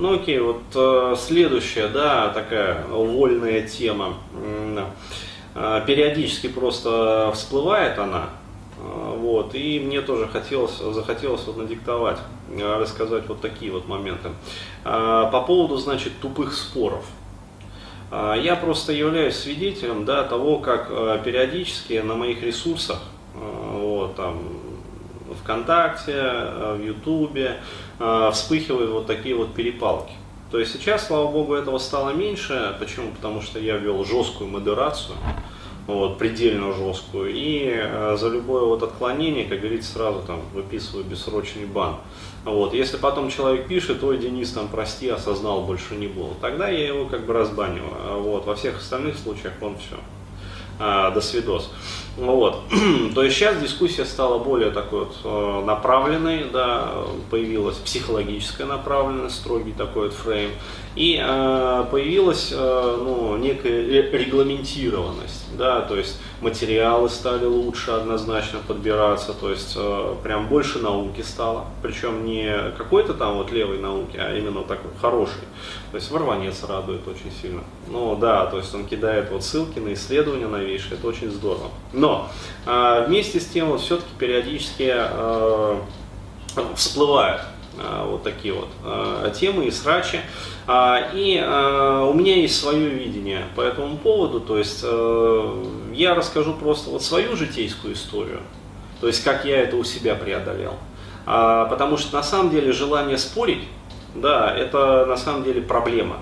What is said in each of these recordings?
Ну окей, вот э, следующая, да, такая вольная тема. Э, периодически просто всплывает она. Э, вот, и мне тоже хотелось, захотелось вот надиктовать, э, рассказать вот такие вот моменты. Э, по поводу, значит, тупых споров. Э, я просто являюсь свидетелем да, того, как э, периодически на моих ресурсах, вот, там, ВКонтакте, э, в Ютубе, э, вспыхивают вот такие вот перепалки. То есть сейчас, слава богу, этого стало меньше. Почему? Потому что я ввел жесткую модерацию, вот, предельно жесткую. И э, за любое вот отклонение, как говорится, сразу там выписываю бессрочный бан. Вот. Если потом человек пишет, ой, Денис, там, прости, осознал, больше не буду, тогда я его как бы разбаниваю. Вот. Во всех остальных случаях он все. А, до свидос. Вот. То есть сейчас дискуссия стала более такой вот э, направленной, да, появилась психологическая направленность, строгий такой вот фрейм, и э, появилась э, ну, некая регламентированность, да, то есть материалы стали лучше однозначно подбираться, то есть э, прям больше науки стало, причем не какой-то там вот левой науки, а именно такой хороший. То есть Ворванец радует очень сильно. Ну да, то есть он кидает вот ссылки на исследования новейшие, это очень здорово. Но э, вместе с тем вот все-таки периодически э, всплывают вот такие вот э, темы и срачи. А, и у меня есть свое видение по этому поводу, то есть э, я расскажу просто вот свою житейскую историю, то есть как я это у себя преодолел. А, потому что на самом деле желание спорить, да, это на самом деле проблема.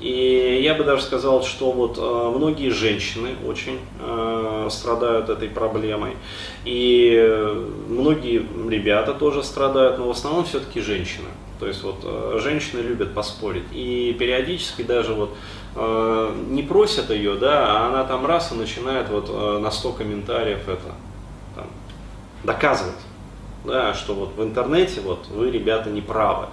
И я бы даже сказал, что вот э, многие женщины очень э, страдают этой проблемой. И многие ребята тоже страдают, но в основном все-таки женщины. То есть вот э, женщины любят поспорить. И периодически даже вот не просят ее, да, а она там раз и начинает вот на 100 комментариев это там, доказывать. Да, что вот в интернете вот вы, ребята, не правы.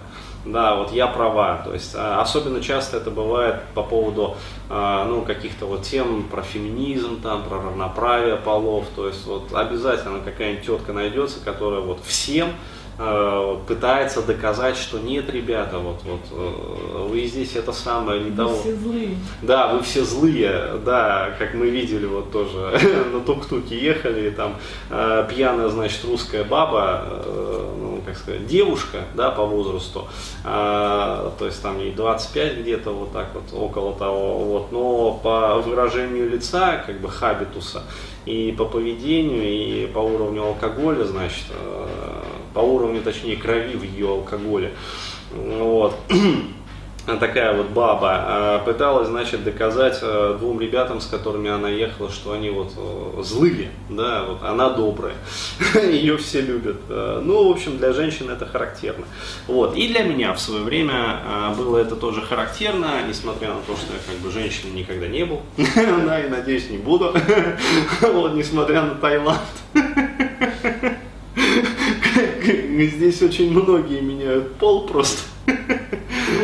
Да, вот я права. То есть а, особенно часто это бывает по поводу а, ну, каких-то вот тем про феминизм, там, про равноправие полов. То есть вот обязательно какая-нибудь тетка найдется, которая вот всем Э, пытается доказать, что нет, ребята, вот, вот э, вы здесь это самое не вы того. все злые. Да, вы все злые, да, как мы видели вот тоже на тук-туке ехали, и там э, пьяная, значит, русская баба, как сказать, девушка, да, по возрасту, э, то есть там ей 25 где-то вот так вот, около того, вот, но по выражению лица, как бы хабитуса, и по поведению, и по уровню алкоголя, значит, э, по уровню, точнее, крови в ее алкоголе. Вот. такая вот баба а, пыталась, значит, доказать а, двум ребятам, с которыми она ехала, что они вот злые, да, вот она добрая, ее все любят. А, ну, в общем, для женщин это характерно. Вот. И для меня в свое время было это тоже характерно, несмотря на то, что я как бы женщиной никогда не был, да, и надеюсь, не буду, вот, несмотря на Таиланд. Здесь очень многие меняют пол просто.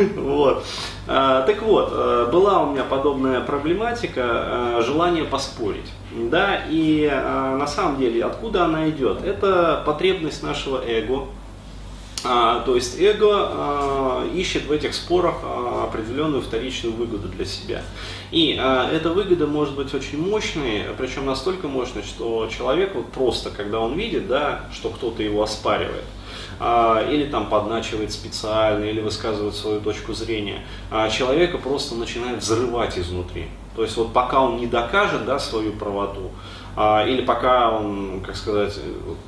Вот. А, так вот, э, была у меня подобная проблематика, э, желание поспорить. Да, и э, на самом деле, откуда она идет? Это потребность нашего эго, а, то есть эго ищет в этих спорах определенную вторичную выгоду для себя. И эта выгода может быть очень мощной, причем настолько мощной, что человек вот просто, когда он видит, да, что кто-то его оспаривает, или там подначивает специально, или высказывает свою точку зрения, а человека просто начинает взрывать изнутри. То есть вот пока он не докажет да, свою правоту, а, или пока он, как сказать,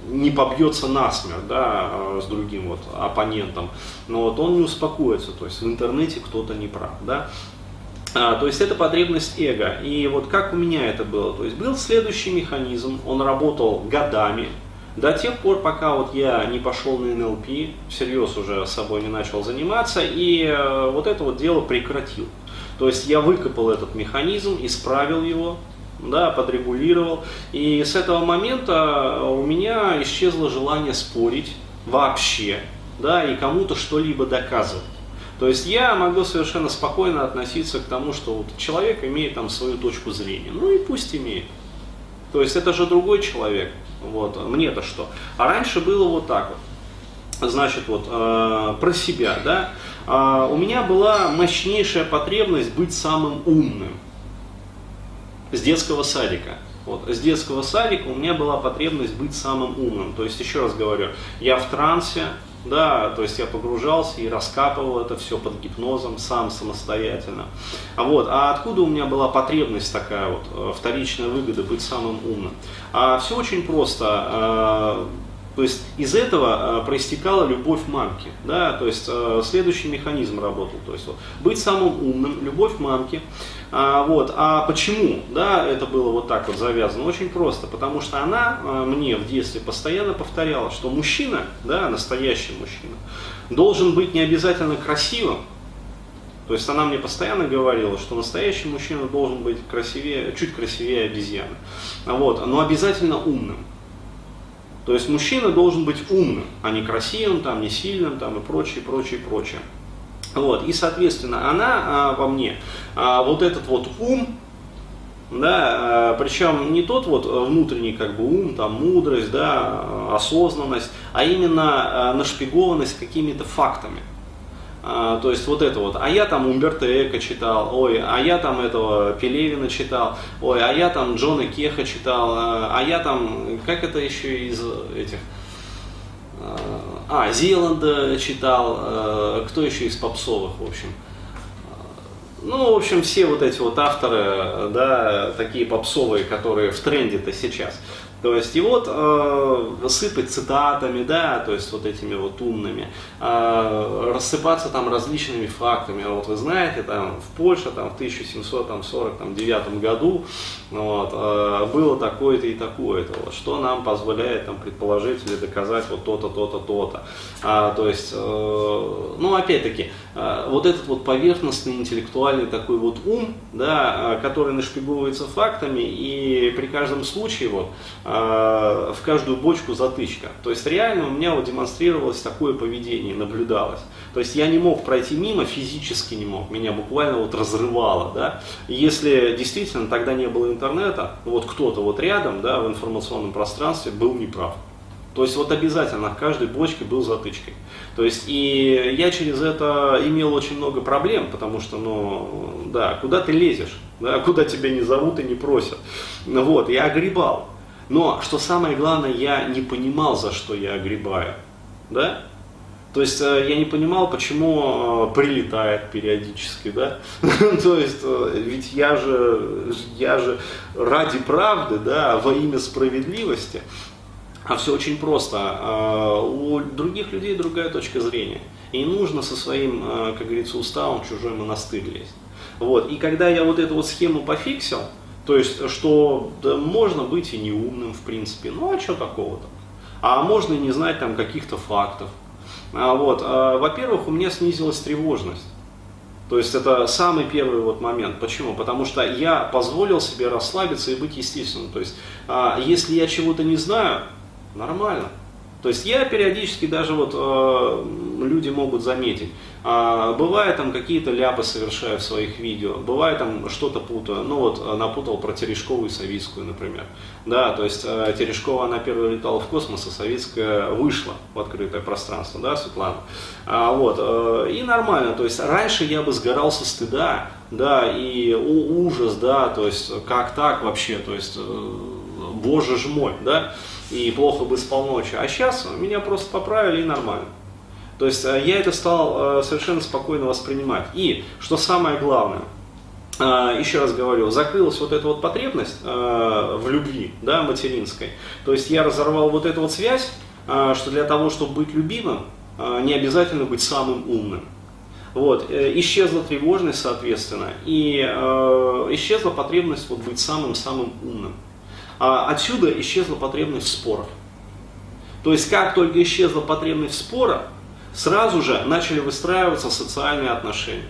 не побьется насмерть да, а, с другим вот оппонентом, но вот он не успокоится, то есть в интернете кто-то не прав. Да? А, то есть это потребность эго. И вот как у меня это было? То есть был следующий механизм, он работал годами, до тех пор, пока вот я не пошел на НЛП, всерьез уже собой не начал заниматься, и э, вот это вот дело прекратил. То есть я выкопал этот механизм, исправил его, да, подрегулировал, и с этого момента у меня исчезло желание спорить вообще, да, и кому-то что-либо доказывать. То есть я могу совершенно спокойно относиться к тому, что вот человек имеет там свою точку зрения. Ну и пусть имеет. То есть это же другой человек. Вот, мне-то что? А раньше было вот так вот. Значит, вот э, про себя, да. а, у меня была мощнейшая потребность быть самым умным с детского садика. Вот, с детского садика у меня была потребность быть самым умным. То есть, еще раз говорю, я в трансе, да, то есть я погружался и раскапывал это все под гипнозом сам самостоятельно. А вот, а откуда у меня была потребность такая вот, э, вторичная выгода быть самым умным? А все очень просто. То есть из этого э, проистекала любовь мамки. Да? То есть следующий механизм работал. То есть вот, быть самым умным, любовь мамки. А, вот. а почему да, это было вот так вот завязано? Очень просто, потому что она а, мне в детстве постоянно повторяла, что мужчина, да, настоящий мужчина, должен быть не обязательно красивым, то есть она мне постоянно говорила, что настоящий мужчина должен быть красивее, чуть красивее обезьяны. Вот, но обязательно умным. То есть мужчина должен быть умным, а не красивым, там, не сильным там, и прочее, прочее, прочее. Вот, и, соответственно, она а, во мне, а, вот этот вот ум, да, а, причем не тот вот внутренний как бы ум, там мудрость, да, осознанность, а именно а, нашпигованность какими-то фактами. А, то есть вот это вот, а я там Умберто Эко читал, ой, а я там этого Пелевина читал, ой, а я там Джона Кеха читал, а, а я там, как это еще из этих, а, Зеланда читал, кто еще из попсовых, в общем. Ну, в общем, все вот эти вот авторы, да, такие попсовые, которые в тренде-то сейчас. То есть, и вот э, сыпать цитатами, да, то есть вот этими вот умными, э, рассыпаться там различными фактами. Вот вы знаете, там в Польше там, в 1749 году вот, э, было такое-то и такое-то, вот, что нам позволяет там, предположить или доказать вот то-то, то-то, то-то. А, то есть, э, ну, опять-таки, вот этот вот поверхностный интеллектуальный такой вот ум, да, э, который нашпиговывается фактами, и при каждом случае вот, Э, в каждую бочку затычка. То есть реально у меня вот демонстрировалось такое поведение, наблюдалось. То есть я не мог пройти мимо, физически не мог, меня буквально вот разрывало. Да? Если действительно тогда не было интернета, вот кто-то вот рядом да, в информационном пространстве был неправ. То есть вот обязательно в каждой бочке был затычкой. То есть и я через это имел очень много проблем, потому что, ну, да, куда ты лезешь, да, куда тебя не зовут и не просят. Вот, я огребал. Но, что самое главное, я не понимал, за что я огребаю. Да? То есть э, я не понимал, почему э, прилетает периодически, да? То есть, э, ведь я же, я же ради правды, да, во имя справедливости. А все очень просто. У других людей другая точка зрения. И не нужно со своим, как говорится, уставом в чужой монастырь лезть. Вот. И когда я вот эту вот схему пофиксил, то есть, что да, можно быть и неумным, в принципе. Ну, а что такого-то? А можно и не знать там каких-то фактов. А, вот, а, во-первых, у меня снизилась тревожность. То есть это самый первый вот момент. Почему? Потому что я позволил себе расслабиться и быть естественным. То есть, а, если я чего-то не знаю, нормально. То есть я периодически даже вот э, люди могут заметить, э, бывает там какие-то ляпы совершаю в своих видео, бывает там что-то путаю, ну вот э, напутал про Терешкову и Савицкую, например. Да, то есть э, Терешкова, она первая летала в космос, а Савицкая вышла в открытое пространство, да, Светлана. А, вот, э, и нормально, то есть раньше я бы сгорал со стыда, да, и ужас, да, то есть как так вообще, то есть, э, боже ж мой, да, и плохо бы спал ночью. А сейчас меня просто поправили и нормально. То есть э, я это стал э, совершенно спокойно воспринимать. И, что самое главное, э, еще раз говорю, закрылась вот эта вот потребность в любви, да, материнской. То есть я разорвал вот эту вот связь, что для того, чтобы быть любимым, не обязательно быть самым умным. Вот, исчезла тревожность, соответственно, и исчезла потребность вот быть самым-самым умным. А отсюда исчезла потребность в спорах. То есть как только исчезла потребность в спорах, сразу же начали выстраиваться социальные отношения.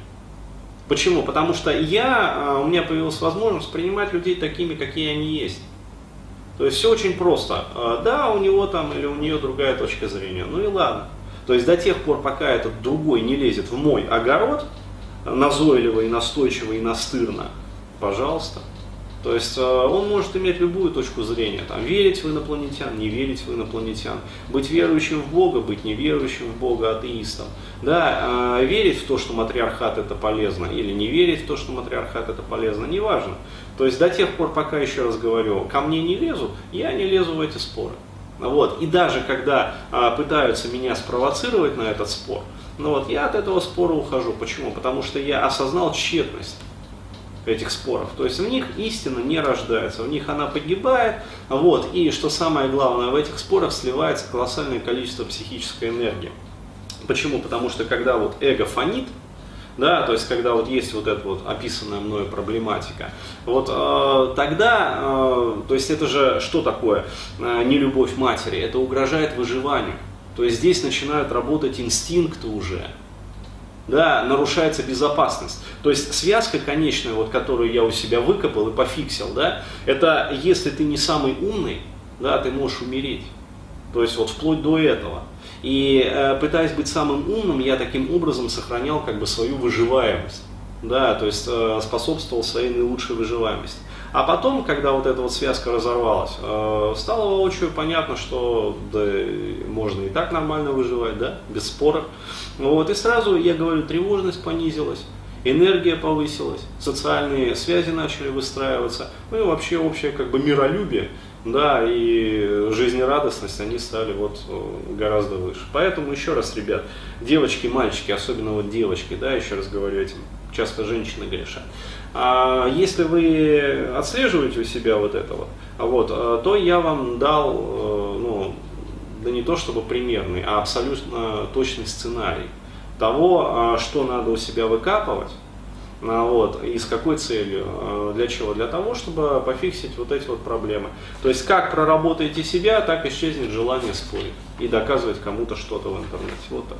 Почему? Потому что я, а, у меня появилась возможность принимать людей такими, какие они есть. То есть все очень просто. А, да, у него там или у нее другая точка зрения. Ну и ладно. То есть до тех пор, пока этот другой не лезет в мой огород, назойливо и настойчиво и настырно, пожалуйста. То есть он может иметь любую точку зрения, там, верить в инопланетян, не верить в инопланетян, быть верующим в Бога, быть неверующим в Бога, атеистом, да, верить в то, что матриархат это полезно, или не верить в то, что матриархат это полезно, неважно. То есть до тех пор, пока, еще раз говорю, ко мне не лезут, я не лезу в эти споры. Вот. И даже когда а, пытаются меня спровоцировать на этот спор, ну вот, я от этого спора ухожу. Почему? Потому что я осознал тщетность этих споров. То есть в них истина не рождается, в них она погибает. Вот. И что самое главное, в этих спорах сливается колоссальное количество психической энергии. Почему? Потому что когда вот эго фонит, да, то есть когда вот есть вот эта вот описанная мною проблематика, вот э, тогда, э, то есть это же что такое э, не любовь матери, это угрожает выживанию, то есть здесь начинают работать инстинкты уже, да, нарушается безопасность. То есть связка конечная, вот, которую я у себя выкопал и пофиксил, да, это если ты не самый умный, да, ты можешь умереть. То есть вот вплоть до этого. И э, пытаясь быть самым умным, я таким образом сохранял как бы свою выживаемость. Да, то есть э, способствовал своей наилучшей выживаемости. А потом, когда вот эта вот связка разорвалась, э, стало воочию понятно, что да, можно и так нормально выживать, да, без споров. Вот, и сразу, я говорю, тревожность понизилась, энергия повысилась, социальные связи начали выстраиваться, ну и вообще общее как бы миролюбие да, и жизнерадостность, они стали вот э, гораздо выше. Поэтому еще раз, ребят, девочки, мальчики, особенно вот девочки, да, еще раз говорю этим, часто женщины грешат. А если вы отслеживаете у себя вот это вот, вот, э, то я вам дал, э, ну, да не то чтобы примерный, а абсолютно точный сценарий того, что надо у себя выкапывать, а, вот. И с какой целью? А, для чего? Для того, чтобы пофиксить вот эти вот проблемы. То есть как проработаете себя, так исчезнет желание спорить и доказывать кому-то что-то в интернете. Вот так.